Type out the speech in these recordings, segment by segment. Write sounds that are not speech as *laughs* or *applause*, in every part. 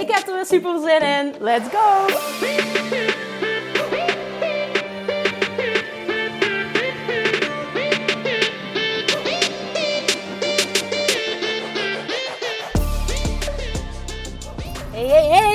Ik heb er weer super zin in. Let's go! Hey, hey, hey!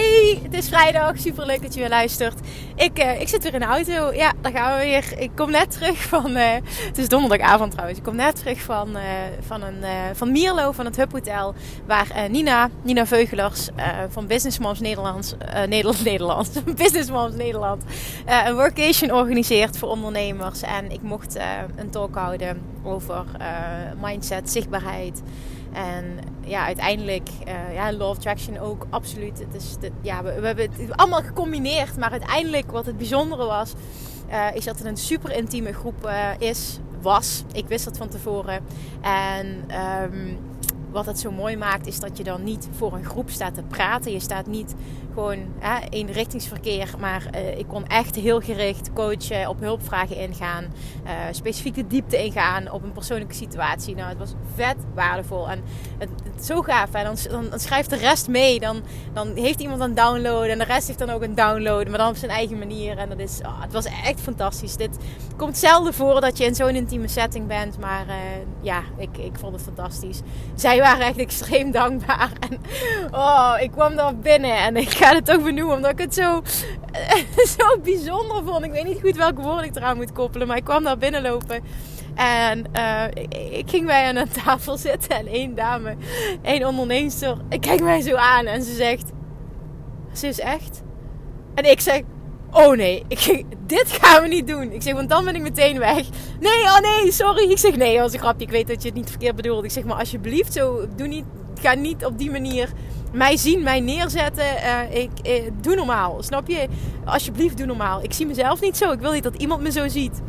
Het is vrijdag. Super leuk dat je weer luistert. Ik, uh, ik zit weer in de auto. Ja, daar gaan we weer. Ik kom net terug van. Uh, het is donderdagavond trouwens. Ik kom net terug van, uh, van, een, van Mierlo, van het Hub Hotel. Waar Nina, Nina Veugelers van Business Moms Nederlands. Nederland, *laughs* Nederlands. Business Moms Nederland. een workation organiseert voor ondernemers. En ik mocht een talk houden over mindset, zichtbaarheid. En ja, uiteindelijk, uh, ja, Law of Attraction ook, absoluut. Het is de, ja, we, we, hebben het allemaal gecombineerd. Maar uiteindelijk, wat het bijzondere was, uh, is dat het een super intieme groep uh, is, was. Ik wist dat van tevoren. En um, wat het zo mooi maakt, is dat je dan niet voor een groep staat te praten. Je staat niet gewoon hè, eenrichtingsverkeer. Maar uh, ik kon echt heel gericht coachen, op hulpvragen ingaan. Uh, specifieke diepte ingaan op een persoonlijke situatie. Nou, het was vet waardevol. En het, zo gaaf. Hè? Dan, dan, dan, schrijft de rest mee. Dan, dan heeft iemand een download. En de rest heeft dan ook een download. Maar dan op zijn eigen manier. En dat is, oh, het was echt fantastisch. Dit komt zelden voor dat je in zo'n intieme setting bent. Maar uh, ja, ik, ik vond het fantastisch. Zij waren echt extreem dankbaar. En oh, ik kwam daar binnen. En ik ga het ook benoemen, omdat ik het zo, *laughs* zo bijzonder vond. Ik weet niet goed welke woorden ik eraan moet koppelen, maar ik kwam daar binnenlopen. En ik, ik, ging bij aan een tafel *laughs* zitten en één dame, één onderneemster, ik kijk mij zo aan en ze zegt: Ze is echt? En ik zeg: Oh nee, ik, dit gaan we niet doen. Ik zeg, want dan ben ik meteen weg. Nee, oh nee, sorry. Ik zeg, nee, als een grapje. Ik weet dat je het niet verkeerd bedoelt. Ik zeg, maar alsjeblieft, zo, doe niet, ga niet op die manier mij zien, mij neerzetten. Uh, ik, uh, doe normaal, snap je? Alsjeblieft, doe normaal. Ik zie mezelf niet zo. Ik wil niet dat iemand me zo ziet.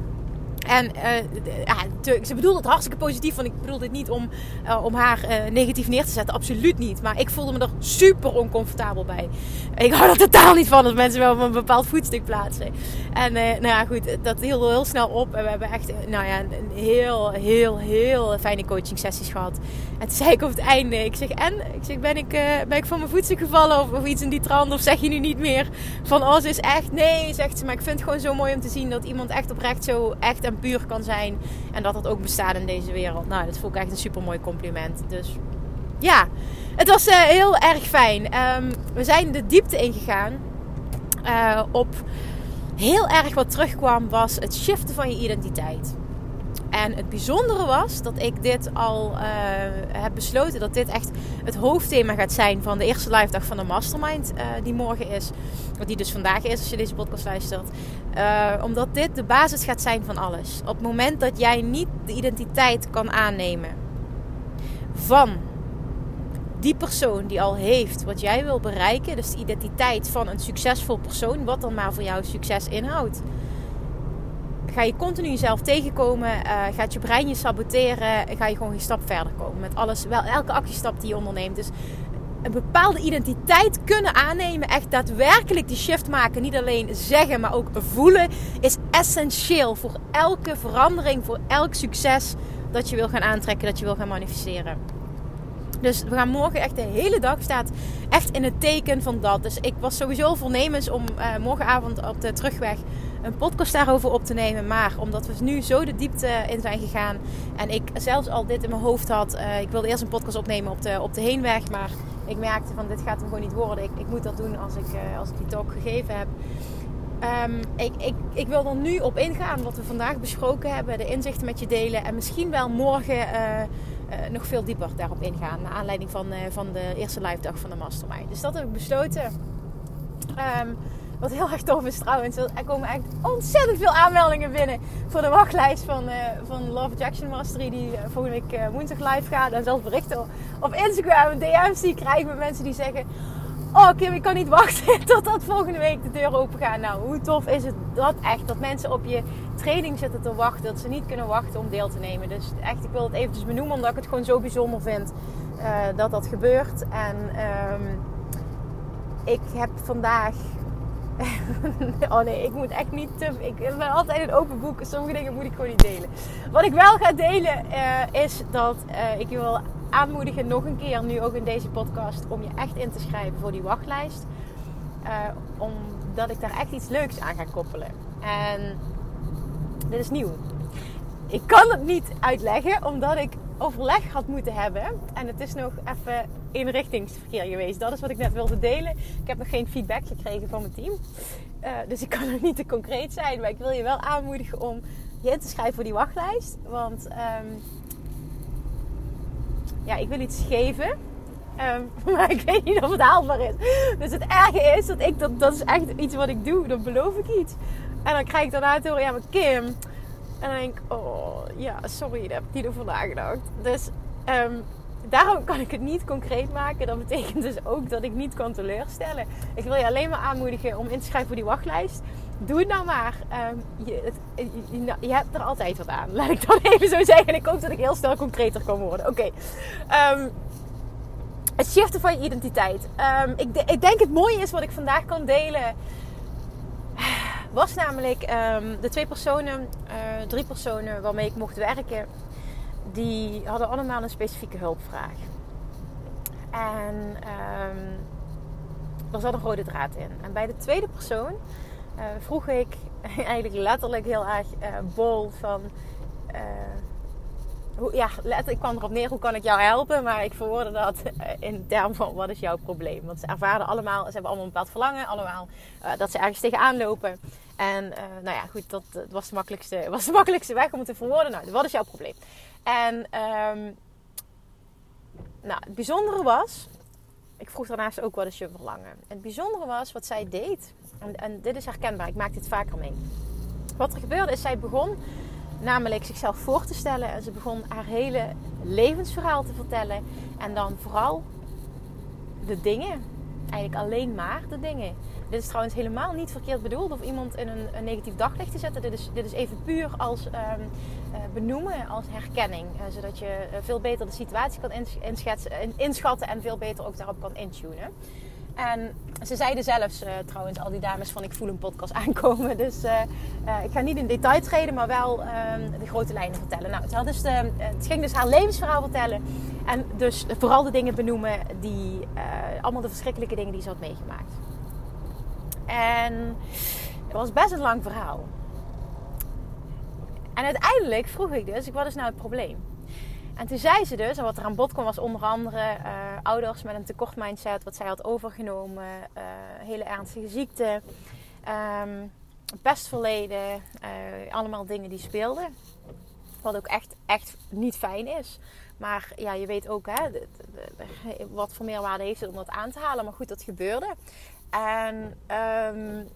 En uh, ja, ze bedoelde het hartstikke positief. Want ik bedoel dit niet om, uh, om haar uh, negatief neer te zetten. Absoluut niet. Maar ik voelde me er super oncomfortabel bij. Ik hou er totaal niet van als mensen wel op een bepaald voetstuk plaatsen. En nou ja, goed. Dat hield heel snel op. En we hebben echt nou ja, een heel, heel, heel fijne coaching sessies gehad. En toen zei ik op het einde. Ik zeg, en? Ik zeg, ben ik, ben ik van mijn voetstuk gevallen? Of, of iets in die trant? Of zeg je nu niet meer van, oh, ze is echt... Nee, zegt ze. Maar ik vind het gewoon zo mooi om te zien dat iemand echt oprecht zo echt en puur kan zijn. En dat dat ook bestaat in deze wereld. Nou, dat vond ik echt een super mooi compliment. Dus ja, het was uh, heel erg fijn. Um, we zijn de diepte ingegaan. Uh, op heel erg wat terugkwam was het shiften van je identiteit. En het bijzondere was dat ik dit al uh, heb besloten. Dat dit echt het hoofdthema gaat zijn van de eerste live dag van de Mastermind. Uh, die morgen is. Wat die dus vandaag is als je deze podcast luistert. Uh, omdat dit de basis gaat zijn van alles. Op het moment dat jij niet de identiteit kan aannemen van die persoon die al heeft wat jij wil bereiken. Dus de identiteit van een succesvol persoon. Wat dan maar voor jou succes inhoudt ga je continu jezelf tegenkomen. Uh, gaat je brein je saboteren. Ga je gewoon geen stap verder komen. Met alles, wel elke actiestap die je onderneemt. Dus een bepaalde identiteit kunnen aannemen. Echt daadwerkelijk die shift maken. Niet alleen zeggen, maar ook voelen. Is essentieel voor elke verandering. Voor elk succes dat je wil gaan aantrekken. Dat je wil gaan manifesteren. Dus we gaan morgen echt de hele dag staat echt in het teken van dat. Dus ik was sowieso voornemens om uh, morgenavond op de terugweg een podcast daarover op te nemen. Maar omdat we nu zo de diepte in zijn gegaan. En ik zelfs al dit in mijn hoofd had. Uh, ik wilde eerst een podcast opnemen op de, op de heenweg. Maar ik merkte van dit gaat hem gewoon niet worden. Ik, ik moet dat doen als ik, uh, als ik die talk gegeven heb. Um, ik, ik, ik, wil er nu op ingaan wat we vandaag besproken hebben. De inzichten met je delen. En misschien wel morgen uh, nog veel dieper daarop ingaan. Naar aanleiding van, van de eerste live dag van de Mastermind. Dus dat heb ik besloten. Um, wat heel erg tof is trouwens. Er komen echt ontzettend veel aanmeldingen binnen voor de wachtlijst van, uh, van Love Jackson Mastery. Die volgende week woensdag live gaat. En zelfs berichten op Instagram en DM's die krijgen met mensen die zeggen... Oh Kim, ik kan niet wachten *laughs* totdat volgende week de deur open gaat. Nou, hoe tof is het dat echt? Dat mensen op je training zitten te wachten. Dat ze niet kunnen wachten om deel te nemen. Dus echt, ik wil het eventjes benoemen omdat ik het gewoon zo bijzonder vind uh, dat dat gebeurt. En um, ik heb vandaag *laughs* oh nee, ik moet echt niet te. Ik ben altijd een open boek. Sommige dingen moet ik gewoon niet delen. Wat ik wel ga delen uh, is dat uh, ik wil aanmoedigen, nog een keer, nu ook in deze podcast, om je echt in te schrijven voor die wachtlijst. Uh, omdat ik daar echt iets leuks aan ga koppelen. En dit is nieuw. Ik kan het niet uitleggen, omdat ik overleg had moeten hebben. En het is nog even inrichtingsverkeer geweest. Dat is wat ik net wilde delen. Ik heb nog geen feedback gekregen van mijn team. Uh, dus ik kan nog niet te concreet zijn. Maar ik wil je wel aanmoedigen om je in te schrijven voor die wachtlijst. Want um, ja, ik wil iets geven. Um, *laughs* maar ik weet niet of het haalbaar is. Dus het erge is dat ik dat, dat is echt iets wat ik doe. Dan beloof ik iets. En dan krijg ik daarna te horen, ja, maar Kim. En dan denk ik, oh ja, sorry, daar heb ik niet over nagedacht. Dus um, daarom kan ik het niet concreet maken. Dat betekent dus ook dat ik niet kan teleurstellen. Ik wil je alleen maar aanmoedigen om in te schrijven voor die wachtlijst. Doe het nou maar. Um, je, je, je, hebt er altijd wat aan. *laughs* Laat ik dat even zo zeggen. En ik hoop dat ik heel snel concreter kan worden. Oké. Um, het shiften van je identiteit. Um, ik, ik, denk het mooie is wat ik vandaag kan delen. *sighs* Was namelijk de twee personen, uh, drie personen waarmee ik mocht werken die hadden allemaal een specifieke hulpvraag. En er zat een rode draad in. En bij de tweede persoon uh, vroeg ik *laughs* eigenlijk letterlijk heel erg uh, bol van... Uh, hoe, ja, ik kwam erop neer, hoe kan ik jou helpen? Maar ik verwoordde dat in termen van, wat is jouw probleem? Want ze ervaren allemaal, ze hebben allemaal een bepaald verlangen. Allemaal dat ze ergens tegenaan lopen. En nou ja, goed, dat, was, de makkelijkste, *laughs* was de makkelijkste weg om te verwoorden. Nou, wat is jouw probleem? En um, nou, het bijzondere was, ik vroeg daarnaast ook wat is je verlangen. het bijzondere was wat zij deed, en, en dit is herkenbaar, ik maak dit vaker mee. Wat er gebeurde is, zij begon namelijk zichzelf voor te stellen en ze begon haar hele levensverhaal te vertellen. En dan vooral de dingen, eigenlijk alleen maar de dingen dit is trouwens helemaal niet verkeerd bedoeld of iemand in een, negatief daglicht te zetten. Dit is, dit is even puur als um, uh, benoemen, als herkenning. Uh, zodat je uh, veel beter de situatie kan inschatten en veel beter ook daarop kan intunen. En ze zeiden zelfs trouwens, al die dames van ik voel een podcast aankomen. *laughs* Dus ik ga niet in detail treden, maar wel uh, de grote lijnen vertellen. Nou, het, dus de, het, ging dus haar levensverhaal vertellen. En dus vooral de dingen benoemen die, allemaal de verschrikkelijke dingen die ze had meegemaakt. En het was best een lang verhaal. En uiteindelijk vroeg ik dus, wat is nou het probleem? En toen zei ze dus, en wat er aan bod kwam was onder andere uh, ouders met een tekort mindset, wat zij had overgenomen, uh, hele ernstige ziekte, um, pestverleden, uh, allemaal dingen die speelden. Wat ook echt, echt niet fijn is. Maar ja, je weet ook hè, wat voor meerwaarde heeft het om dat aan te halen. Maar goed, dat gebeurde. En um,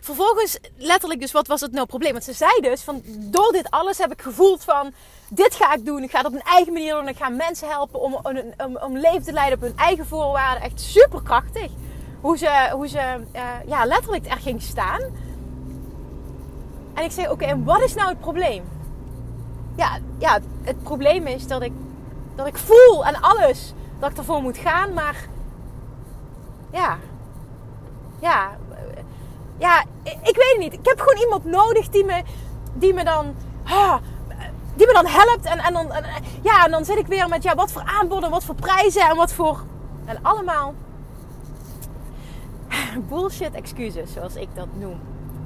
vervolgens, letterlijk dus, wat was het nou probleem? Want ze zei dus, van door dit alles heb ik gevoeld van, dit ga ik doen. Ik ga het op mijn eigen manier doen. Ik ga mensen helpen om, om, om leven te leiden op hun eigen voorwaarden. Echt superkrachtig. Hoe ze, hoe ze uh, ja, letterlijk er ging staan. En ik zei, oké, en wat is nou het probleem? Ja, ja, het probleem is dat ik, dat ik voel en alles dat ik ervoor moet gaan, maar ja. Ja. Ja, ik weet het niet. Ik heb gewoon iemand nodig die me, die me dan... die me dan helpt. En, en, dan, ja, en dan zit ik weer met ja, wat voor aanboden, wat voor prijzen en wat voor... En allemaal bullshit excuses, zoals ik dat noem.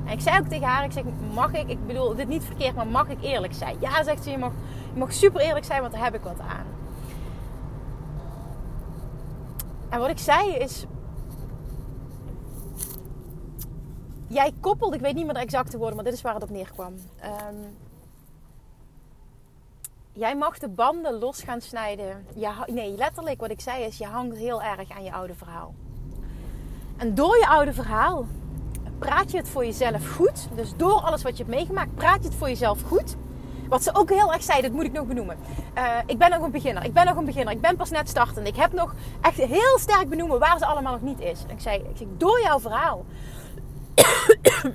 En ik zei ook tegen haar, ik zeg, mag ik, ik bedoel dit niet verkeerd, maar mag ik eerlijk zijn? Ja, zegt ze, je mag, je mag super eerlijk zijn, want daar heb ik wat aan. En wat ik zei is, jij koppelt, ik weet niet meer de exacte woorden, maar dit is waar het op neerkwam. Um, jij mag de banden los gaan snijden. Ja, nee, letterlijk wat ik zei is, je hangt heel erg aan je oude verhaal. En door je oude verhaal praat je het voor jezelf goed. Dus door alles wat je hebt meegemaakt, praat je het voor jezelf goed. Wat ze ook heel erg zei, dat moet ik nog benoemen. Uh, ik ben nog een beginner. Ik ben nog een beginner. Ik ben pas net startend. Ik heb nog echt heel sterk benoemen waar ze allemaal nog niet is. En ik zei, ik zei door jouw verhaal. *coughs*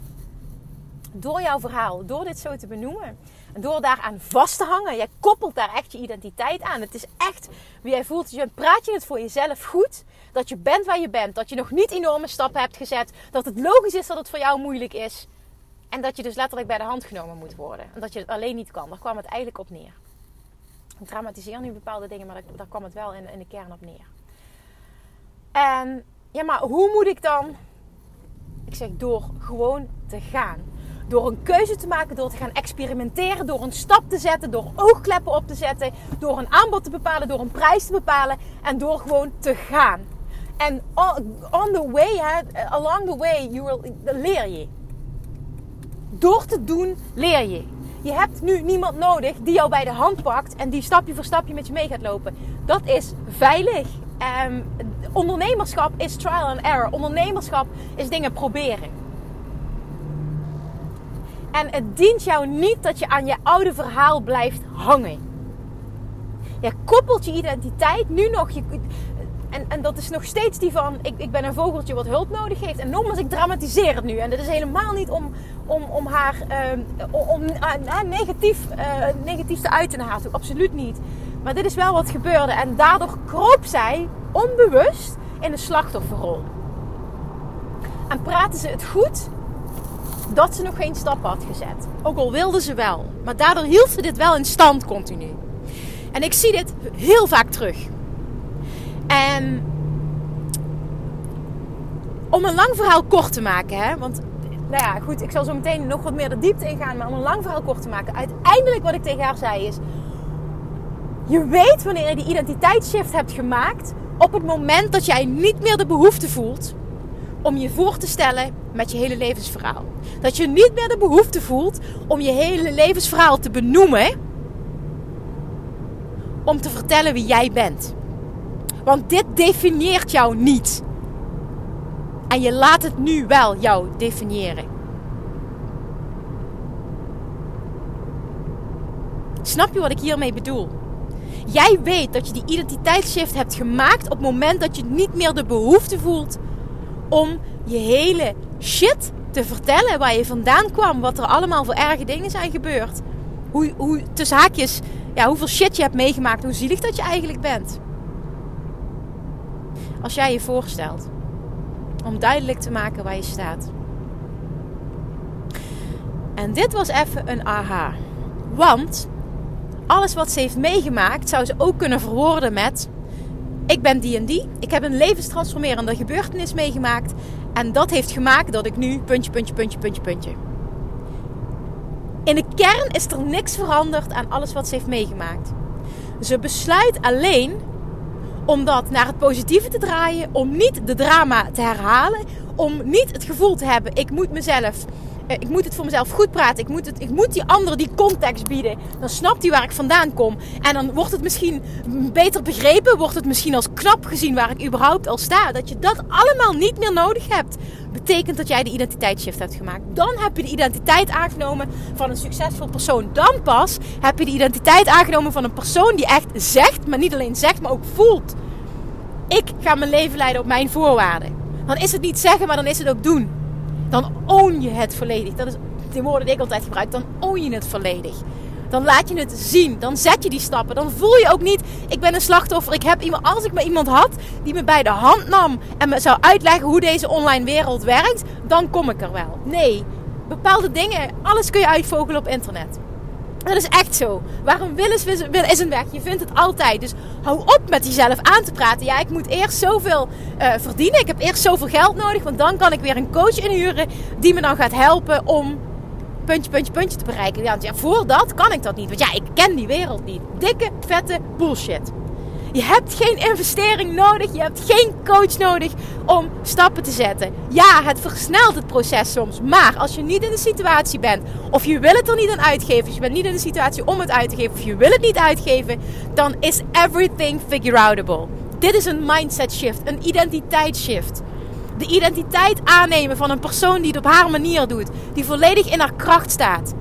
door jouw verhaal. Door dit zo te benoemen. En door daaraan vast te hangen. Jij koppelt daar echt je identiteit aan. Het is echt wie jij voelt. Je praat je het voor jezelf goed. Dat je bent waar je bent. Dat je nog niet enorme stappen hebt gezet. Dat het logisch is dat het voor jou moeilijk is. En dat je dus letterlijk bij de hand genomen moet worden. En dat je het alleen niet kan. Daar kwam het eigenlijk op neer. Ik dramatiseer nu bepaalde dingen, maar daar, kwam het wel in, in de kern op neer. En ja, maar hoe moet ik dan? Ik zeg door gewoon te gaan. Door een keuze te maken, door te gaan experimenteren, door een stap te zetten, door oogkleppen op te zetten, door een aanbod te bepalen, door een prijs te bepalen en door gewoon te gaan. En on the way, along the way, you will, leer je. Door te doen leer je. Je hebt nu niemand nodig die jou bij de hand pakt en die stapje voor stapje met je mee gaat lopen. Dat is veilig. Um, ondernemerschap is trial and error. Ondernemerschap is dingen proberen. En het dient jou niet dat je aan je oude verhaal blijft hangen. Je koppelt je identiteit nu nog. Je, en, en dat is nog steeds die van: ik, ik ben een vogeltje wat hulp nodig heeft. En nogmaals, ik dramatiseer het nu. En dat is helemaal niet om, om, om haar uh, om, uh, negatief, uh, negatief te uiten haar. Absoluut niet. Maar dit is wel wat gebeurde. En daardoor kroop zij onbewust in de slachtofferrol. En praten ze het goed dat ze nog geen stap had gezet. Ook al wilde ze wel. Maar daardoor hield ze dit wel in stand continu. En ik zie dit heel vaak terug. En om een lang verhaal kort te maken, hè, want nou ja, goed, ik zal zo meteen nog wat meer de diepte ingaan, maar om een lang verhaal kort te maken, uiteindelijk wat ik tegen haar zei is: je weet wanneer je die identiteitsshift hebt gemaakt op het moment dat jij niet meer de behoefte voelt om je voor te stellen met je hele levensverhaal. Dat je niet meer de behoefte voelt om je hele levensverhaal te benoemen om te vertellen wie jij bent. Want dit definieert jou niet. En je laat het nu wel jou definiëren. Snap je wat ik hiermee bedoel? Jij weet dat je die identiteitsshift hebt gemaakt op het moment dat je niet meer de behoefte voelt om je hele shit te vertellen waar je vandaan kwam, wat er allemaal voor erge dingen zijn gebeurd. Hoe, hoe tussen haakjes, ja, hoeveel shit je hebt meegemaakt, hoe zielig dat je eigenlijk bent. Als jij je voorstelt om duidelijk te maken waar je staat. En dit was even een aha. Want alles wat ze heeft meegemaakt zou ze ook kunnen verwoorden met: Ik ben die en die. Ik heb een levenstransformerende gebeurtenis meegemaakt. En dat heeft gemaakt dat ik nu puntje, puntje, puntje, puntje, puntje. In de kern is er niks veranderd aan alles wat ze heeft meegemaakt. Ze besluit alleen om dat naar het positieve te draaien, om niet de drama te herhalen, om niet het gevoel te hebben: ik moet mezelf ik moet het voor mezelf goed praten. Ik moet, het, ik moet die andere die context bieden. Dan snapt hij waar ik vandaan kom. En dan wordt het misschien beter begrepen. Wordt het misschien als knap gezien waar ik überhaupt al sta. Dat je dat allemaal niet meer nodig hebt. Betekent dat jij de identiteitsshift hebt gemaakt. Dan heb je de identiteit aangenomen van een succesvol persoon. Dan pas heb je de identiteit aangenomen van een persoon die echt zegt. Maar niet alleen zegt, maar ook voelt. Ik ga mijn leven leiden op mijn voorwaarden. Dan is het niet zeggen, maar dan is het ook doen dan own je het volledig. Dat is de woorden die ik altijd gebruik. Dan own je het volledig. Dan laat je het zien. Dan zet je die stappen. Dan voel je ook niet, ik ben een slachtoffer. Ik heb iemand, als ik maar iemand had die me bij de hand nam en me zou uitleggen hoe deze online wereld werkt, dan kom ik er wel. Nee, bepaalde dingen, alles kun je uitvogelen op internet. Dat is echt zo. Waarom willen is, is een weg. Je vindt het altijd. Dus hou op met jezelf aan te praten. Ja, ik moet eerst zoveel uh, verdienen. Ik heb eerst zoveel geld nodig. Want dan kan ik weer een coach inhuren die me dan gaat helpen om puntje, puntje, puntje te bereiken. Ja, ja, voor dat kan ik dat niet. Want ja, ik ken die wereld niet. Dikke, vette bullshit. Je hebt geen investering nodig. Je hebt geen coach nodig om stappen te zetten. Ja, het versnelt het proces soms. Maar als je niet in de situatie bent, of je wil het er niet aan uitgeven, of je bent niet in de situatie om het uit te geven, of je wil het niet uitgeven, dan is everything figure outable. Dit is een mindset shift, een identiteitsshift. De identiteit aannemen van een persoon die het op haar manier doet, die volledig in haar kracht staat.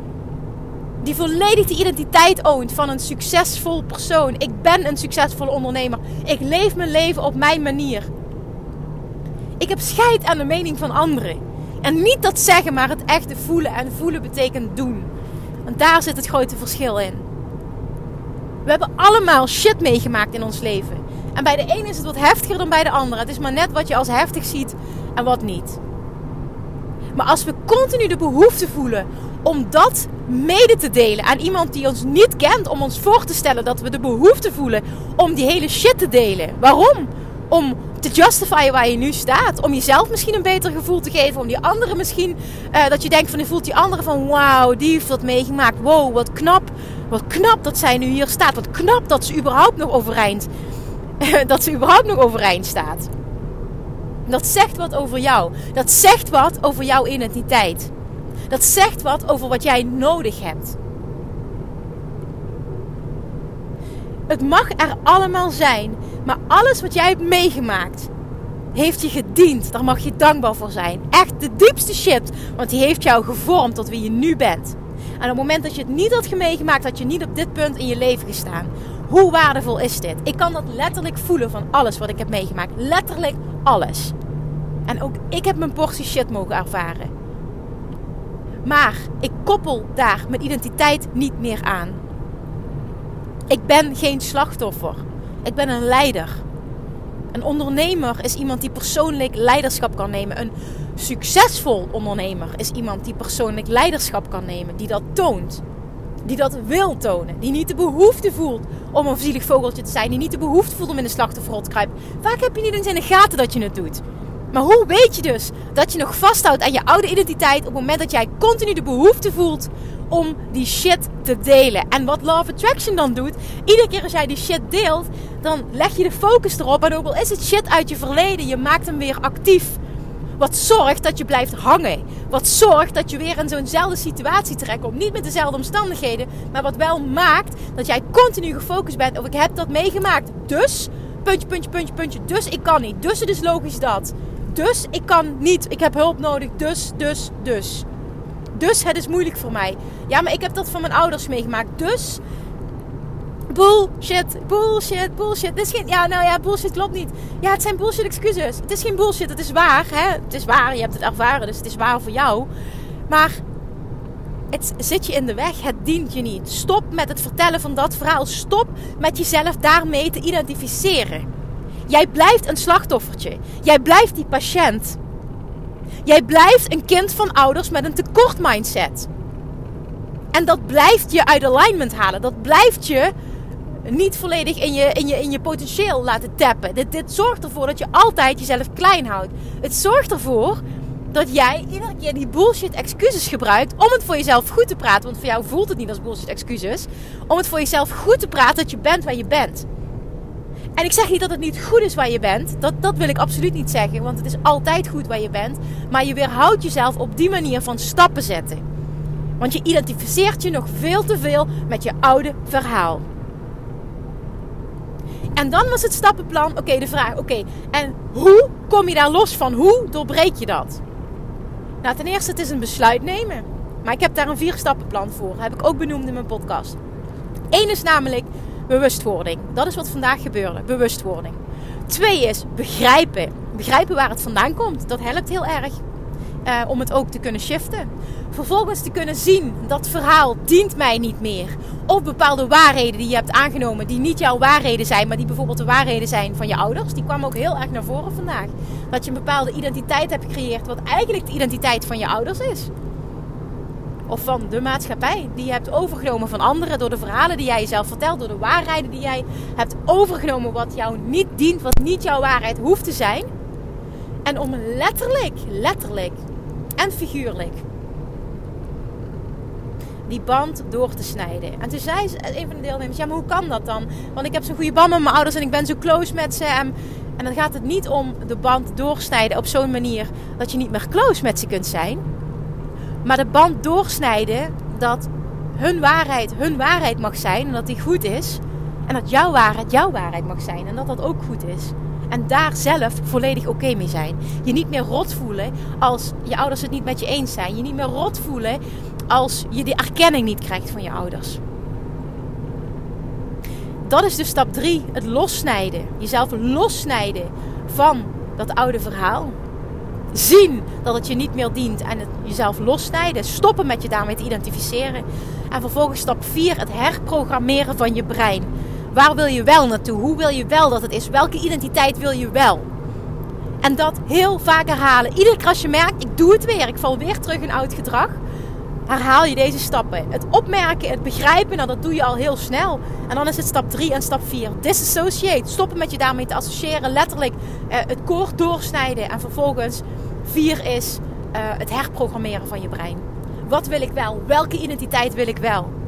Die volledig de identiteit oont van een succesvol persoon. Ik ben een succesvolle ondernemer. Ik leef mijn leven op mijn manier. Ik heb scheid aan de mening van anderen. En niet dat zeggen, maar het echte voelen. En voelen betekent doen. Want daar zit het grote verschil in. We hebben allemaal shit meegemaakt in ons leven. En bij de ene is het wat heftiger dan bij de andere. Het is maar net wat je als heftig ziet en wat niet. Maar als we continu de behoefte voelen om dat mede te delen aan iemand die ons niet kent, om ons voor te stellen dat we de behoefte voelen om die hele shit te delen. Waarom? Om te justifyen waar je nu staat. Om jezelf misschien een beter gevoel te geven. Om die anderen misschien, uh, dat je denkt van, je voelt die andere van, wauw, die heeft dat meegemaakt. Wow, wat knap. Wat knap dat zij nu hier staat. Wat knap dat ze überhaupt nog overeind, *laughs* dat ze überhaupt nog overeind staat. Dat zegt wat over jou. Dat zegt wat over jouw identiteit. Dat zegt wat over wat jij nodig hebt. Het mag er allemaal zijn, maar alles wat jij hebt meegemaakt, heeft je gediend. Daar mag je dankbaar voor zijn. Echt de diepste shit, want die heeft jou gevormd tot wie je nu bent. En op het moment dat je het niet had meegemaakt, had je niet op dit punt in je leven gestaan. Hoe waardevol is dit? Ik kan dat letterlijk voelen van alles wat ik heb meegemaakt. Letterlijk alles. En ook ik heb mijn portie shit mogen ervaren. Maar ik koppel daar mijn identiteit niet meer aan. Ik ben geen slachtoffer. Ik ben een leider. Een ondernemer is iemand die persoonlijk leiderschap kan nemen. Een succesvol ondernemer is iemand die persoonlijk leiderschap kan nemen. Die dat toont. Die dat wil tonen. Die niet de behoefte voelt om een zielig vogeltje te zijn. Die niet de behoefte voelt om in de slachtofferrol te kruipen. Vaak heb je niet eens in de gaten dat je het doet. Maar hoe weet je dus dat je nog vasthoudt aan je oude identiteit op het moment dat jij continu de behoefte voelt om die shit te delen? En wat Love Attraction dan doet, iedere keer als jij die shit deelt, dan leg je de focus erop. En ook al is het shit uit je verleden, je maakt hem weer actief. Wat zorgt dat je blijft hangen. Wat zorgt dat je weer in zo'nzelfde situatie terechtkomt. Niet met dezelfde omstandigheden, maar wat wel maakt dat jij continu gefocust bent. Of ik heb dat meegemaakt. Dus, puntje, puntje, puntje, puntje. Dus ik kan niet. Dus het is logisch dat. Dus ik kan niet. Ik heb hulp nodig. Dus, dus, dus. Dus het is moeilijk voor mij. Ja, maar ik heb dat van mijn ouders meegemaakt. Dus. Bullshit, bullshit, bullshit. Dit is geen, ja, nou ja, bullshit klopt niet. Ja, het zijn bullshit excuses. Het is geen bullshit, het is waar. Hè? Het is waar, je hebt het ervaren, dus het is waar voor jou. Maar het zit je in de weg, het dient je niet. Stop met het vertellen van dat verhaal. Stop met jezelf daarmee te identificeren. Jij blijft een slachtoffertje. Jij blijft die patiënt. Jij blijft een kind van ouders met een tekort mindset. En dat blijft je uit alignment halen. Dat blijft je niet volledig in je, in je, in je potentieel laten tappen. Dit, dit zorgt ervoor dat je altijd jezelf klein houdt. Het zorgt ervoor dat jij iedere keer die bullshit excuses gebruikt om het voor jezelf goed te praten. Want voor jou voelt het niet als bullshit excuses. Om het voor jezelf goed te praten dat je bent waar je bent. En ik zeg niet dat het niet goed is waar je bent. Dat, dat wil ik absoluut niet zeggen. Want het is altijd goed waar je bent. Maar je weerhoudt jezelf op die manier van stappen zetten. Want je identificeert je nog veel te veel met je oude verhaal. En dan was het stappenplan, oké, de vraag, oké, en hoe kom je daar los van? Hoe doorbreek je dat? Nou, ten eerste, het is een besluit nemen. Maar ik heb daar een vier stappenplan voor. Dat heb ik ook benoemd in mijn podcast. Eén is namelijk bewustwording. Dat is wat vandaag gebeurde. Bewustwording. Twee is begrijpen. Begrijpen waar het vandaan komt. Dat helpt heel erg. Uh, om het ook te kunnen shiften. Vervolgens te kunnen zien dat verhaal dient mij niet meer. Of bepaalde waarheden die je hebt aangenomen, die niet jouw waarheden zijn, maar die bijvoorbeeld de waarheden zijn van je ouders. Die kwam ook heel erg naar voren vandaag. Dat je een bepaalde identiteit hebt gecreëerd, wat eigenlijk de identiteit van je ouders is of van de maatschappij. Die je hebt overgenomen van anderen door de verhalen die jij jezelf vertelt, door de waarheden die jij hebt overgenomen, wat jou niet dient, wat niet jouw waarheid hoeft te zijn. En om letterlijk, letterlijk en figuurlijk die band door te snijden. En toen zei een van de deelnemers: Ja, maar hoe kan dat dan? Want ik heb zo'n goede band met mijn ouders en ik ben zo close met ze. En, en dan gaat het niet om de band doorsnijden op zo'n manier dat je niet meer close met ze kunt zijn. Maar de band doorsnijden dat hun waarheid hun waarheid mag zijn en dat die goed is. En dat jouw waarheid jouw waarheid mag zijn en dat dat ook goed is. En daar zelf volledig oké mee zijn. Je niet meer rot voelen als je ouders het niet met je eens zijn. Je niet meer rot voelen als je die erkenning niet krijgt van je ouders. Dat is dus stap 3, het lossnijden. Jezelf lossnijden van dat oude verhaal. Zien dat het je niet meer dient en het jezelf lossnijden. Stoppen met je daarmee te identificeren. En vervolgens stap 4, het herprogrammeren van je brein. Waar wil je wel naartoe? Hoe wil je wel dat het is? Welke identiteit wil je wel? En dat heel vaak herhalen. Iedere keer als je merkt, ik doe het weer, ik val weer terug in oud gedrag. Herhaal je deze stappen. Het opmerken, het begrijpen, nou dat doe je al heel snel. En dan is het stap 3 en stap 4. Disassociate. Stoppen met je daarmee te associëren. Letterlijk uh, het koord doorsnijden. En vervolgens 4 is uh, het herprogrammeren van je brein. Wat wil ik wel? Welke identiteit wil ik wel?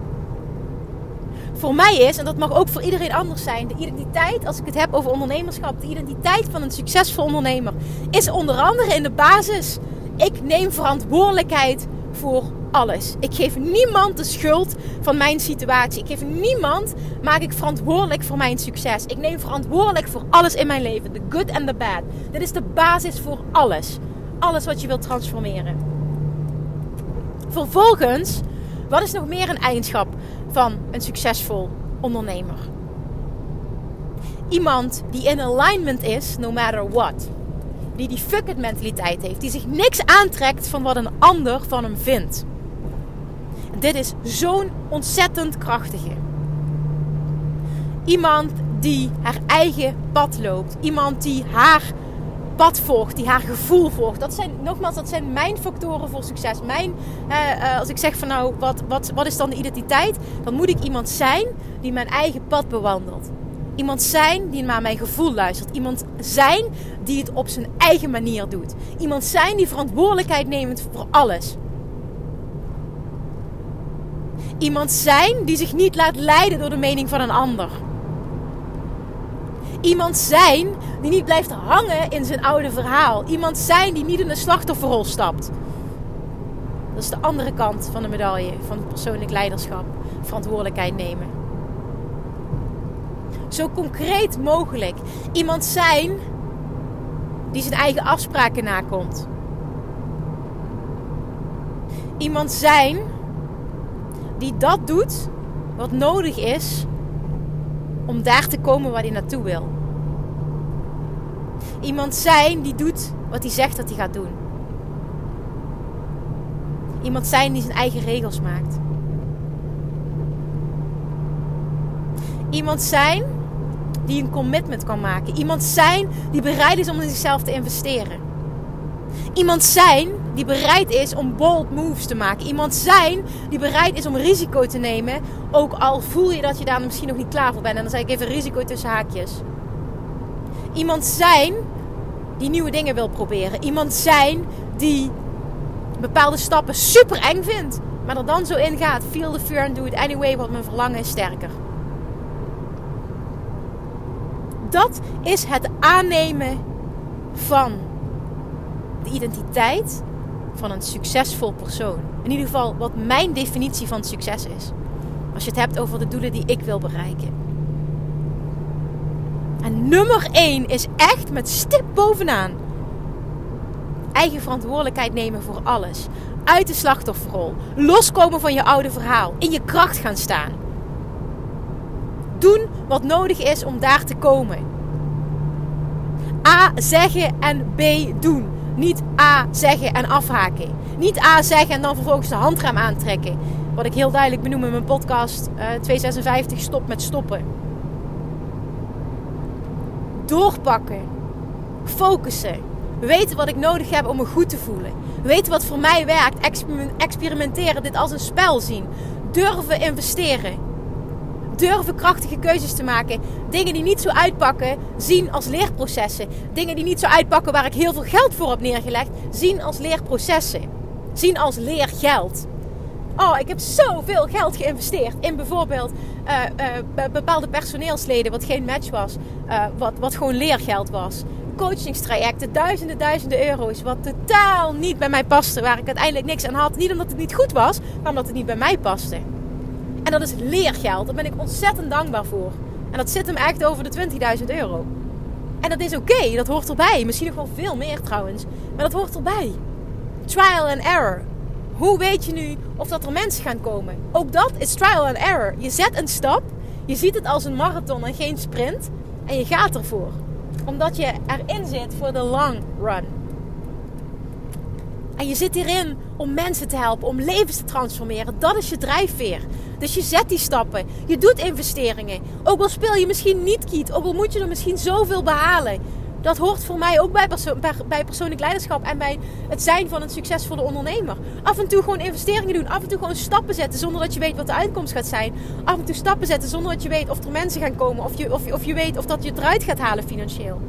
voor mij is, en dat mag ook voor iedereen anders zijn, de identiteit, als ik het heb over ondernemerschap, de identiteit van een succesvol ondernemer, is onder andere in de basis: ik neem verantwoordelijkheid voor alles. Ik geef niemand de schuld van mijn situatie. Ik geef niemand, maak ik verantwoordelijk voor mijn succes. Ik neem verantwoordelijk voor alles in mijn leven, the good and the bad. Dit is de basis voor alles. Alles wat je wilt transformeren. Vervolgens, wat is nog meer een eigenschap van een succesvol ondernemer. Iemand die in alignment is, no matter what. Die die fuck it mentaliteit heeft. Die zich niks aantrekt van wat een ander van hem vindt. Dit is zo'n ontzettend krachtige. Iemand die haar eigen pad loopt. Iemand die haar pad volgt, die haar gevoel volgt. Dat zijn, nogmaals, dat zijn mijn factoren voor succes. Mijn, uh, als ik zeg van nou, wat, wat, wat is dan de identiteit? Dan moet ik iemand zijn die mijn eigen pad bewandelt. Iemand zijn die naar mijn gevoel luistert. Iemand zijn die het op zijn eigen manier doet. Iemand zijn die verantwoordelijkheid neemt voor alles. Iemand zijn die zich niet laat leiden door de mening van een ander. Iemand zijn die niet blijft hangen in zijn oude verhaal. Iemand zijn die niet in de slachtofferrol stapt. Dat is de andere kant van de medaille van persoonlijk leiderschap. Verantwoordelijkheid nemen. Zo concreet mogelijk. Iemand zijn die zijn eigen afspraken nakomt. Iemand zijn die dat doet wat nodig is om daar te komen waar hij naartoe wil. Iemand zijn die doet wat hij zegt dat hij gaat doen. Iemand zijn die zijn eigen regels maakt. Iemand zijn die een commitment kan maken. Iemand zijn die bereid is om in zichzelf te investeren. Iemand zijn die bereid is om bold moves te maken. Iemand zijn die bereid is om risico te nemen. Ook al voel je dat je daar misschien nog niet klaar voor bent. En dan zeg ik even risico tussen haakjes. Iemand zijn die nieuwe dingen wil proberen. Iemand zijn die bepaalde stappen super eng vindt. Maar er dan zo in gaat. Feel the fear and do it anyway. Want mijn verlangen is sterker. Dat is het aannemen van de identiteit van een succesvol persoon. In ieder geval wat mijn definitie van succes is. Als je het hebt over de doelen die ik wil bereiken. En nummer 1 is echt met stip bovenaan. Eigen verantwoordelijkheid nemen voor alles. Uit de slachtofferrol. Loskomen van je oude verhaal. In je kracht gaan staan. Doen wat nodig is om daar te komen. A zeggen en B doen. Niet A zeggen en afhaken. Niet A zeggen en dan vervolgens de handrem aantrekken. Wat ik heel duidelijk benoem in mijn podcast uh, eh, 256 Stop met stoppen. Doorpakken. Focussen. Weten wat ik nodig heb om me goed te voelen. Weten wat voor mij werkt. Experimenteren. Dit als een spel zien. Durven investeren durven krachtige keuzes te maken. Dingen die niet zo uitpakken, zien als leerprocessen. Dingen die niet zo uitpakken waar ik heel veel geld voor heb neergelegd, zien als leerprocessen. Zien als leergeld. Oh, ik heb zoveel geld geïnvesteerd in bijvoorbeeld uh, uh, bepaalde personeelsleden, wat geen match was, uh, wat, wat gewoon leergeld was. Coachingstrajecten, duizenden, duizenden euro's, wat totaal niet bij mij paste, waar ik uiteindelijk niks aan had. Niet omdat het niet goed was, maar omdat het niet bij mij paste. En dat is leergeld. Daar ben ik ontzettend dankbaar voor. En dat zit hem echt over de 20.000 euro. En dat is oké, dat hoort erbij. Misschien nog wel veel meer trouwens. Maar dat hoort erbij. Trial and error. Hoe weet je nu of dat er mensen gaan komen? Ook dat is trial and error. Je zet een stap, je ziet het als een marathon en geen sprint en je gaat ervoor. Omdat je erin zit voor de long run. En je zit hierin om mensen te helpen, om levens te transformeren. Dat is je drijfveer. Dus je zet die stappen. Je doet investeringen. Ook al speel je misschien niet kiet, ook al moet je er misschien zoveel behalen. Dat hoort voor mij ook bij, bij persoonlijk leiderschap en bij het zijn van een succesvolle ondernemer. Af en toe gewoon investeringen doen. Af en toe gewoon stappen zetten zonder dat je weet wat de uitkomst gaat zijn. Af en toe stappen zetten zonder dat je weet of er mensen gaan komen. Of je, of, of je weet of dat je het eruit gaat halen financieel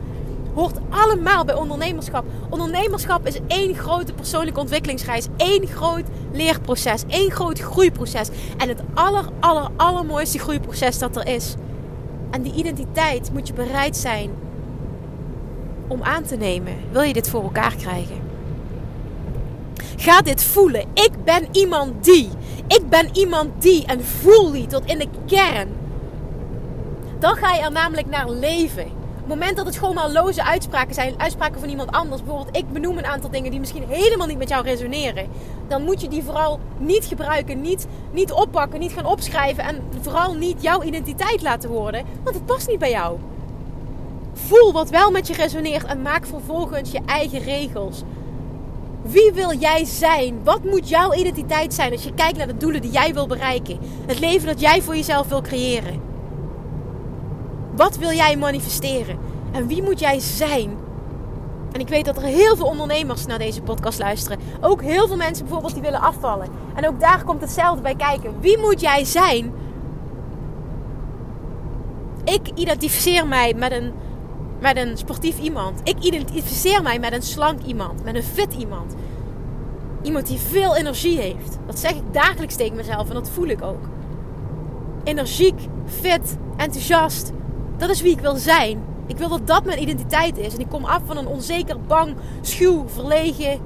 hoort allemaal bij ondernemerschap. Ondernemerschap is één grote persoonlijke ontwikkelingsreis. één groot leerproces. één groot groeiproces. En het aller, aller, allermooiste groeiproces dat er is. En die identiteit moet je bereid zijn om aan te nemen. Wil je dit voor elkaar krijgen? Ga dit voelen. Ik ben iemand die. Ik ben iemand die. En voel die tot in de kern. Dan ga je er namelijk naar leven het moment dat het gewoon maar loze uitspraken zijn, uitspraken van iemand anders, bijvoorbeeld ik benoem een aantal dingen die misschien helemaal niet met jou resoneren, dan moet je die vooral niet gebruiken, niet, niet oppakken, niet gaan opschrijven en vooral niet jouw identiteit laten worden, want het past niet bij jou. Voel wat wel met je resoneert en maak vervolgens je eigen regels. Wie wil jij zijn? Wat moet jouw identiteit zijn als je kijkt naar de doelen die jij wil bereiken? Het leven dat jij voor jezelf wil creëren. Wat wil jij manifesteren? En wie moet jij zijn? En ik weet dat er heel veel ondernemers naar deze podcast luisteren. Ook heel veel mensen bijvoorbeeld die willen afvallen. En ook daar komt hetzelfde bij kijken. Wie moet jij zijn? Ik identificeer mij met een, met een sportief iemand. Ik identificeer mij met een slank iemand. Met een fit iemand. Iemand die veel energie heeft. Dat zeg ik dagelijks tegen mezelf en dat voel ik ook. Energiek, fit, enthousiast, dat is wie ik wil zijn. Ik wil dat dat mijn identiteit is. En ik kom af van een onzeker, bang, schuw, verlegen,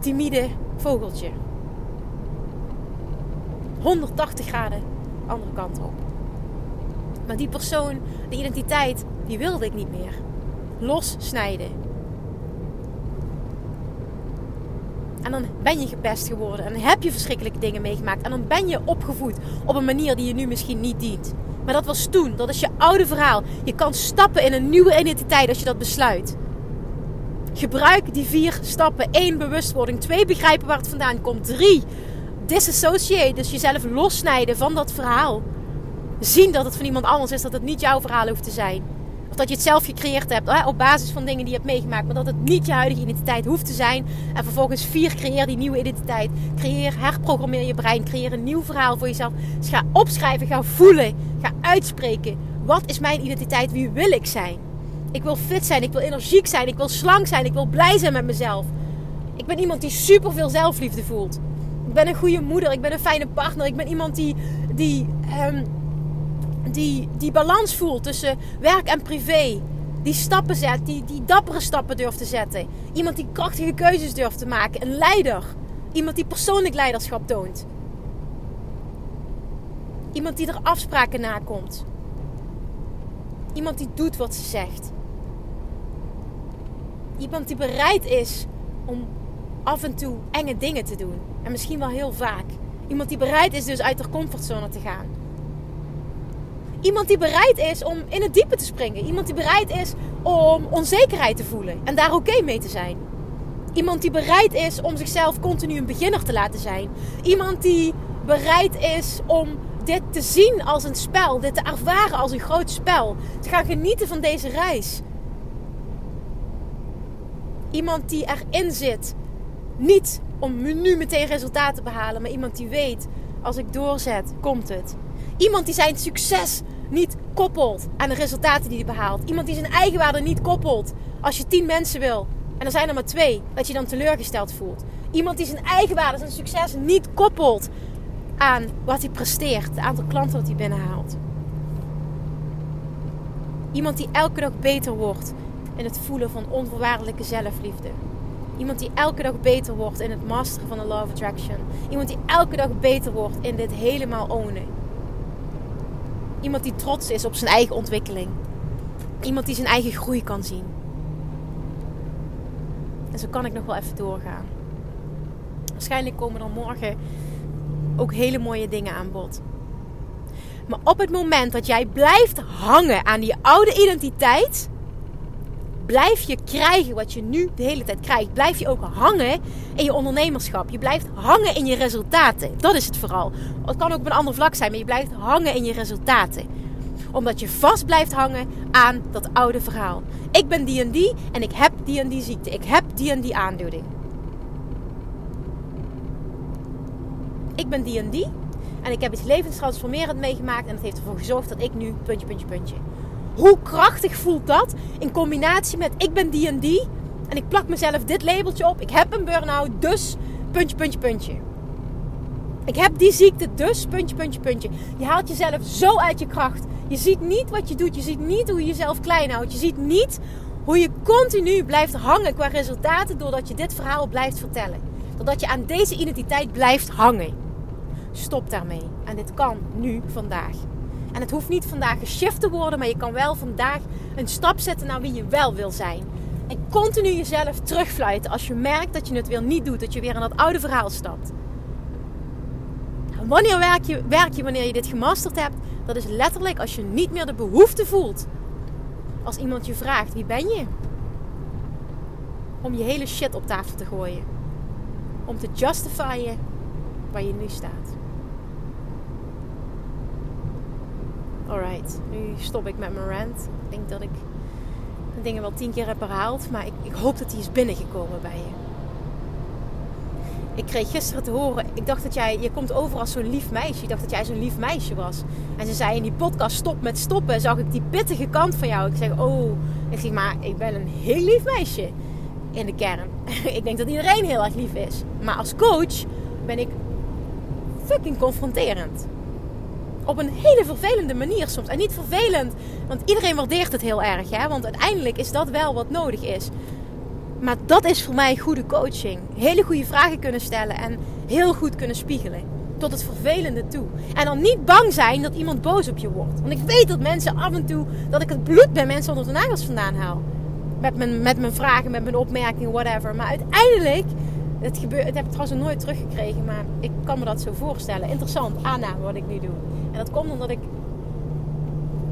timide vogeltje. 180 graden andere kant op. Maar die persoon, de identiteit, die wilde ik niet meer. Lossnijden. En dan ben je gepest geworden. En heb je verschrikkelijke dingen meegemaakt. En dan ben je opgevoed op een manier die je nu misschien niet dient. Maar dat was toen. Dat is je oude verhaal. Je kan stappen in een nieuwe identiteit als je dat besluit. Gebruik die vier stappen. Eén, bewustwording. Twee, begrijpen waar het vandaan komt. Drie, disassociate. Dus jezelf lossnijden van dat verhaal. Zien dat het van iemand anders is. Dat het niet jouw verhaal hoeft te zijn. Dat je het zelf gecreëerd hebt op basis van dingen die je hebt meegemaakt. Maar dat het niet je huidige identiteit hoeft te zijn. En vervolgens vier, creëer die nieuwe identiteit. Creëer, herprogrammeer je brein. Creëer een nieuw verhaal voor jezelf. Dus ga opschrijven, ga voelen, ga uitspreken. Wat is mijn identiteit? Wie wil ik zijn? Ik wil fit zijn, ik wil energiek zijn, ik wil slank zijn, ik wil blij zijn met mezelf. Ik ben iemand die super veel zelfliefde voelt. Ik ben een goede moeder, ik ben een fijne partner, ik ben iemand die, die um, die, die balans voelt tussen werk en privé. Die stappen zet, die, die dappere stappen durft te zetten. Iemand die krachtige keuzes durft te maken. Een leider. Iemand die persoonlijk leiderschap toont. Iemand die er afspraken nakomt. Iemand die doet wat ze zegt. Iemand die bereid is om af en toe enge dingen te doen. En misschien wel heel vaak. Iemand die bereid is dus uit haar comfortzone te gaan. Iemand die bereid is om in het diepe te springen. Iemand die bereid is om onzekerheid te voelen en daar oké mee te zijn. Iemand die bereid is om zichzelf continu een beginner te laten zijn. Iemand die bereid is om dit te zien als een spel, dit te ervaren als een groot spel. Te gaan genieten van deze reis. Iemand die erin zit, niet om nu meteen resultaten te behalen, maar iemand die weet: als ik doorzet, komt het. Iemand die zijn succes niet koppelt aan de resultaten die hij behaalt. Iemand die zijn eigenwaarde niet koppelt. Als je tien mensen wil en er zijn er maar twee, dat je dan teleurgesteld voelt. Iemand die zijn eigenwaarde, zijn succes niet koppelt aan wat hij presteert, het aantal klanten dat hij binnenhaalt. Iemand die elke dag beter wordt in het voelen van onvoorwaardelijke zelfliefde. Iemand die elke dag beter wordt in het masteren van de law of attraction. Iemand die elke dag beter wordt in dit helemaal ownen. Iemand die trots is op zijn eigen ontwikkeling. Iemand die zijn eigen groei kan zien. En zo kan ik nog wel even doorgaan. Waarschijnlijk komen er morgen ook hele mooie dingen aan bod. Maar op het moment dat jij blijft hangen aan die oude identiteit, blijf je krijgen wat je nu de hele tijd krijgt. Blijf je ook hangen in je ondernemerschap. Je blijft hangen in je resultaten. Dat is het vooral. Het kan ook op een ander vlak zijn, maar je blijft hangen in je resultaten. Omdat je vast blijft hangen aan dat oude verhaal. Ik ben die en die en ik heb die en die ziekte. Ik heb die en die aandoening. Ik ben die en die en ik heb iets levenstransformerend meegemaakt en dat heeft ervoor gezorgd dat ik nu puntje, puntje, puntje. Hoe krachtig voelt dat in combinatie met ik ben die en die en ik plak mezelf dit labeltje op. Ik heb een burn-out, dus puntje, puntje, puntje. Ik heb die ziekte, dus puntje, puntje, puntje. Je haalt jezelf zo uit je kracht. Je ziet niet wat je doet. Je ziet niet hoe je jezelf klein houdt. Je ziet niet hoe je continu blijft hangen qua resultaten doordat je dit verhaal blijft vertellen. Doordat je aan deze identiteit blijft hangen. Stop daarmee. En dit kan nu, vandaag. En het hoeft niet vandaag geshift te worden, maar je kan wel vandaag een stap zetten naar wie je wel wil zijn. En continu jezelf terugfluiten als je merkt dat je het weer niet doet, dat je weer in dat oude verhaal stapt. wanneer werk je, werk je wanneer je dit gemasterd hebt? Dat is letterlijk als je niet meer de behoefte voelt. Als iemand je vraagt, wie ben je? Om je hele shit op tafel te gooien. Om te justifyen waar je nu staat. Alright, nu stop ik met mijn rant. Ik denk dat ik de dingen wel tien keer heb herhaald, maar ik, ik hoop dat die is binnengekomen bij je. Ik kreeg gisteren te horen, ik dacht dat jij, je komt over als zo'n lief meisje. Ik dacht dat jij zo'n lief meisje was. En ze zei in die podcast, stop met stoppen, zag ik die pittige kant van jou. Ik zeg, oh, ik zeg, maar ik ben een heel lief meisje in de kern. *laughs* ik denk dat iedereen heel erg lief is. Maar als coach ben ik fucking confronterend op een hele vervelende manier soms. En niet vervelend, want iedereen waardeert het heel erg. Hè? Want uiteindelijk is dat wel wat nodig is. Maar dat is voor mij goede coaching. Hele goede vragen kunnen stellen en heel goed kunnen spiegelen. Tot het vervelende toe. En dan niet bang zijn dat iemand boos op je wordt. Want ik weet dat mensen af en toe, dat ik het bloed bij mensen onder de nagels vandaan haal. Met mijn, met mijn vragen, met mijn opmerkingen, whatever. Maar uiteindelijk het, gebeurt, het heb ik trouwens nooit teruggekregen, maar ik kan me dat zo voorstellen. Interessant, aanname wat ik nu doe. En dat komt omdat ik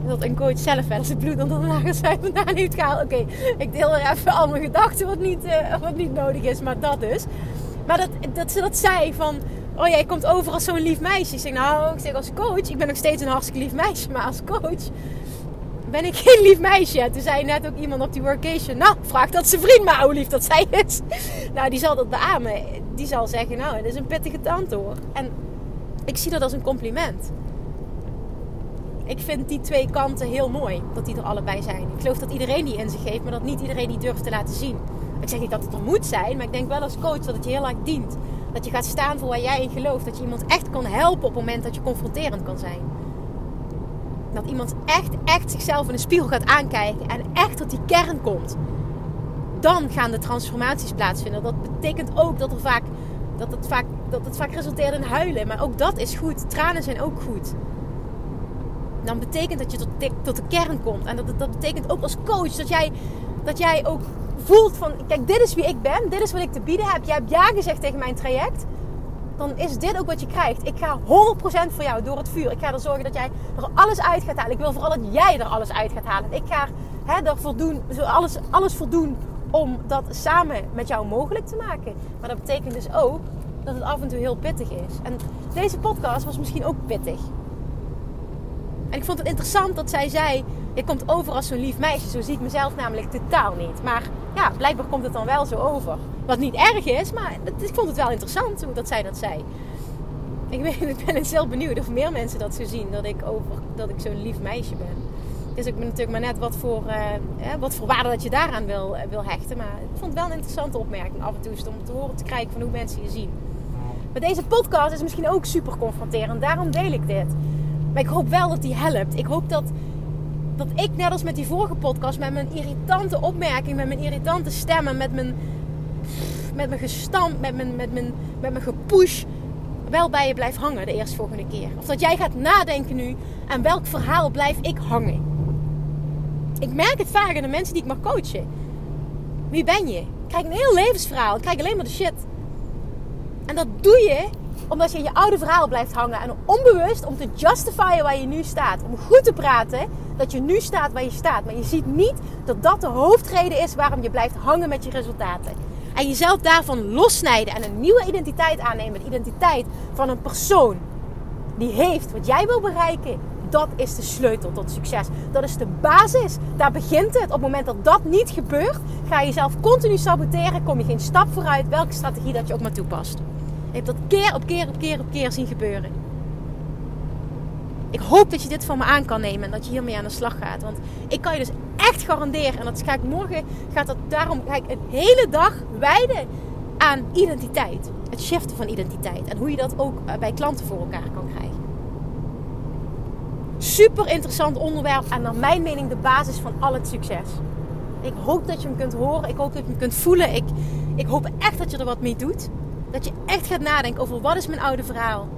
dat een coach zelf wel eens het bloed onder de nagels vandaan heeft gehaald. Oké, ik deel er even al mijn gedachten wat niet, uh, wat niet nodig is, maar dat dus. Maar dat, dat ze dat zei van, oh jij komt over als zo'n lief meisje. Ik zeg, nou, ik zeg als coach, ik ben nog steeds een hartstikke lief meisje, maar als coach ben ik geen lief meisje. Toen zei net ook iemand op die workation. Nou, vraag dat zijn vriend maar hoe lief dat zij is. *laughs* Nou, die zal dat beamen. Die zal zeggen, nou, dat is een pittige tante hoor. En ik zie dat als een compliment. Ik vind die twee kanten heel mooi. Dat die er allebei zijn. Ik geloof dat iedereen die in zich heeft. Maar dat niet iedereen die durft te laten zien. Ik zeg niet dat het er moet zijn. Maar ik denk wel als coach dat het je heel erg dient. Dat je gaat staan voor waar jij in gelooft. Dat je iemand echt kan helpen op het moment dat je confronterend kan zijn dat iemand echt, echt zichzelf in de spiegel gaat aankijken en echt tot die kern komt, dan gaan de transformaties plaatsvinden. Dat betekent ook dat, er vaak, dat, het vaak, dat het vaak resulteert in huilen. Maar ook dat is goed. Tranen zijn ook goed. Dan betekent dat je tot de, tot de kern komt. En dat, dat betekent ook als coach dat jij, dat jij ook voelt van... Kijk, dit is wie ik ben. Dit is wat ik te bieden heb. Jij hebt ja gezegd tegen mijn traject dan is dit ook wat je krijgt. Ik ga 100% voor jou door het vuur. Ik ga er zorgen dat jij er alles uit gaat halen. Ik wil vooral dat jij er alles uit gaat halen. Ik ga hè, er voldoen, alles, alles voldoen om dat samen met jou mogelijk te maken. Maar dat betekent dus ook dat het af en toe heel pittig is. En deze podcast was misschien ook pittig. En ik vond het interessant dat zij zei: Je komt over als zo'n lief meisje. Zo zie ik mezelf namelijk totaal niet. Maar ja, blijkbaar komt het dan wel zo over. Wat niet erg is, maar ik vond het wel interessant hoe dat zij dat zei. Ik ben, *laughs* ik ben eens heel benieuwd of meer mensen dat zo zien. Dat ik, over, dat ik zo'n lief meisje ben. Dus ik ben natuurlijk maar net wat voor, uh, wat voor waarde dat je daaraan wil, wil hechten. Maar ik vond het wel een interessante opmerking af en toe. om te horen te krijgen van hoe mensen je zien. Maar deze podcast is misschien ook super confronterend. Daarom deel ik dit. Maar ik hoop wel dat die helpt. Ik hoop dat, dat ik net als met die vorige podcast... met mijn irritante opmerking, met mijn irritante stemmen... met mijn met mijn gestamp, met mijn, met mijn, met mijn gepush wel bij je blijft hangen de eerstvolgende keer. Of dat jij gaat nadenken nu aan welk verhaal blijf ik hangen. Ik merk het vaak aan de mensen die ik mag coachen. Wie ben je? Ik krijg een heel levensverhaal. Ik krijg alleen maar de shit. En dat doe je omdat je in je oude verhaal blijft hangen. En onbewust om te justifyen waar je nu staat. Om goed te praten dat je nu staat waar je staat. Maar je ziet niet dat dat de hoofdreden is waarom je blijft hangen met je resultaten. En jezelf daarvan lossnijden en een nieuwe identiteit aannemen. De identiteit van een persoon die heeft wat jij wil bereiken. Dat is de sleutel tot succes. Dat is de basis. Daar begint het. Op het moment dat dat niet gebeurt, ga je jezelf continu saboteren. Kom je geen stap vooruit, welke strategie dat je ook maar toepast. Ik heb dat keer op keer op keer op keer zien gebeuren. Ik hoop dat je dit van me aan kan nemen en dat je hiermee aan de slag gaat. Want ik kan je dus echt garanderen, en dat ga ik morgen, gaat dat daarom ga ik een hele dag wijden aan identiteit. Het shiften van identiteit. En hoe je dat ook eh, bij klanten voor elkaar kan krijgen. Super interessant onderwerp en naar mijn mening de basis van al het succes. Ik hoop dat je hem kunt horen. Ik hoop dat je hem kunt voelen. Ik, ik hoop echt dat je er wat mee doet. Dat je echt gaat nadenken over wat is mijn oude verhaal.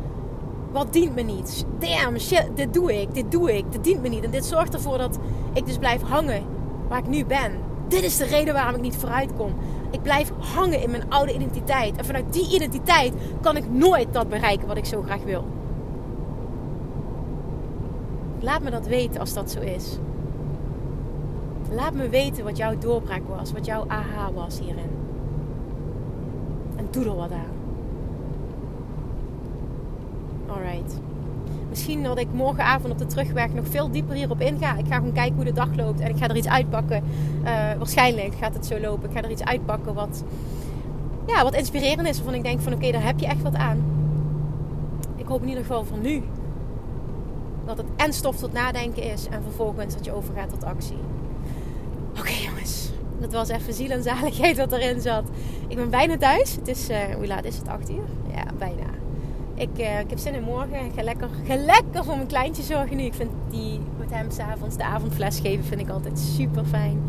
Wat dient me niet? Damn, shit, dit doe ik, dit doe ik, dit dient me niet. En dit zorgt ervoor dat ik dus blijf hangen waar ik nu ben. Dit is de reden waarom ik niet vooruit kom. Ik blijf hangen in mijn oude identiteit. En vanuit die identiteit kan ik nooit dat bereiken wat ik zo graag wil. Laat me dat weten als dat zo is. Laat me weten wat jouw doorbraak was, wat jouw aha was hierin. En doe er wat aan. Alright. Misschien dat ik morgenavond op de terugweg nog veel dieper hierop inga. Ik ga gewoon kijken hoe de dag loopt en ik ga er iets uitpakken. Uh, waarschijnlijk gaat het zo lopen. Ik ga er iets uitpakken wat, ja, wat inspirerend is. Waarvan ik denk van oké, daar heb je echt wat aan. Ik hoop in ieder geval van nu dat het en stof tot nadenken is en vervolgens dat je overgaat tot actie. Oké jongens, dat was even ziel en zaligheid wat erin zat. Ik ben bijna thuis. Het is, uh, hoe laat is het? 8 uur? Ja, bijna. Ik, uh, ik heb zin in morgen. Ik ga lekker, ga lekker voor mijn kleintje zorgen nu. Ik vind die met hem s'avonds de avondfles geven vind ik altijd super fijn.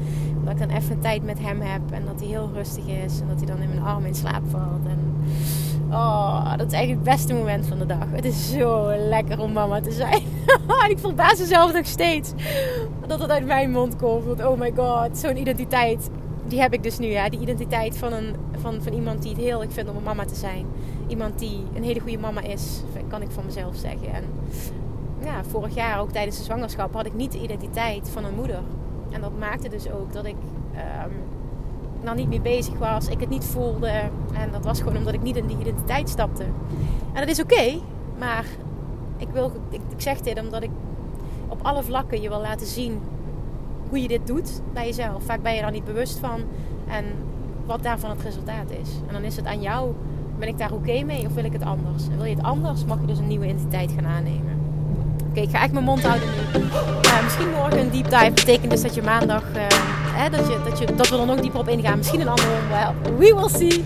Dat ik dan even tijd met hem heb en dat hij heel rustig is. En dat hij dan in mijn arm in slaap valt. En oh, dat is eigenlijk het beste moment van de dag. Het is zo lekker om mama te zijn. *laughs* ik verbaas mezelf nog steeds dat het uit mijn mond komt. Want oh my god, zo'n identiteit. Die heb ik dus nu, ja. Die identiteit van, een, van, van iemand die het heerlijk vindt om een mama te zijn. Iemand die een hele goede mama is, kan ik van mezelf zeggen. En ja, vorig jaar, ook tijdens de zwangerschap, had ik niet de identiteit van een moeder. En dat maakte dus ook dat ik um, nou niet meer bezig was. Ik het niet voelde. En dat was gewoon omdat ik niet in die identiteit stapte. En dat is oké, maar ik, wil, ik, ik zeg dit omdat ik op alle vlakken je wil laten zien hoe je dit doet bij jezelf. Vaak ben je daar niet bewust van en wat daarvan het resultaat is. En dan is het aan jou, ben ik daar oké mee of wil ik het anders? En wil je het anders, mag je dus een nieuwe identiteit gaan aannemen. Oké, ik ga echt mijn mond houden nu. Uh, misschien morgen een deep dive betekent dus dat je maandag, uh, hè, dat, je, dat, je, dat we er nog dieper op ingaan. Misschien een ander onderwerp. We will see.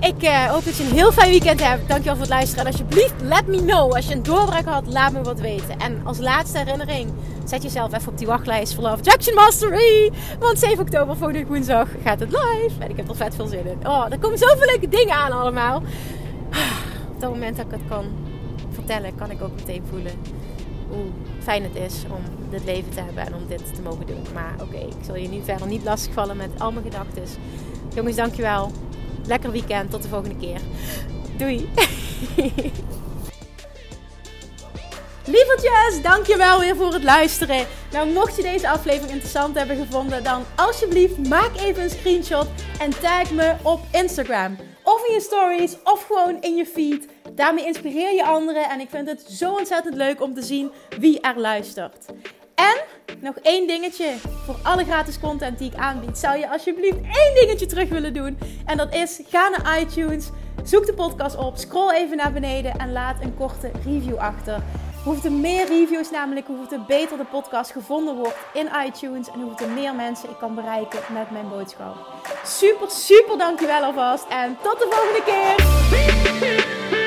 Ik uh, hoop dat je een heel fijn weekend hebt. Dankjewel voor het luisteren. En alsjeblieft, let me know. Als je een doorbraak had, laat me wat weten. En als laatste herinnering, zet jezelf even op die wachtlijst voor Love Attraction Mastery. Want 7 oktober, volgende woensdag, gaat het live. En ik heb er vet veel zin in. Oh, er komen zoveel leuke dingen aan allemaal. Op dat moment dat ik het kan vertellen, kan ik ook meteen voelen hoe fijn het is om dit leven te hebben en om dit te mogen doen. Maar oké, ik zal je nu verder niet lastigvallen met al mijn gedachten. Jongens, dankjewel lekker weekend. Tot de volgende keer. Doei. *laughs* Lievertjes, dankjewel weer voor het luisteren. Nou, mocht je deze aflevering interessant hebben gevonden, dan alsjeblieft maak even een screenshot en tag me op Instagram. Of in je stories, of gewoon in je feed. Daarmee inspireer je anderen en ik vind het zo ontzettend leuk om te zien wie er luistert. En nog één dingetje voor alle gratis content die ik aanbied. Zou je alsjeblieft één dingetje terug willen doen? En dat is: ga naar iTunes, zoek de podcast op, scroll even naar beneden en laat een korte review achter. Hoeveel meer reviews namelijk, hoeveel beter de podcast gevonden wordt in iTunes en hoeveel meer mensen ik kan bereiken met mijn boodschap. Super, super dankjewel alvast en tot de volgende keer!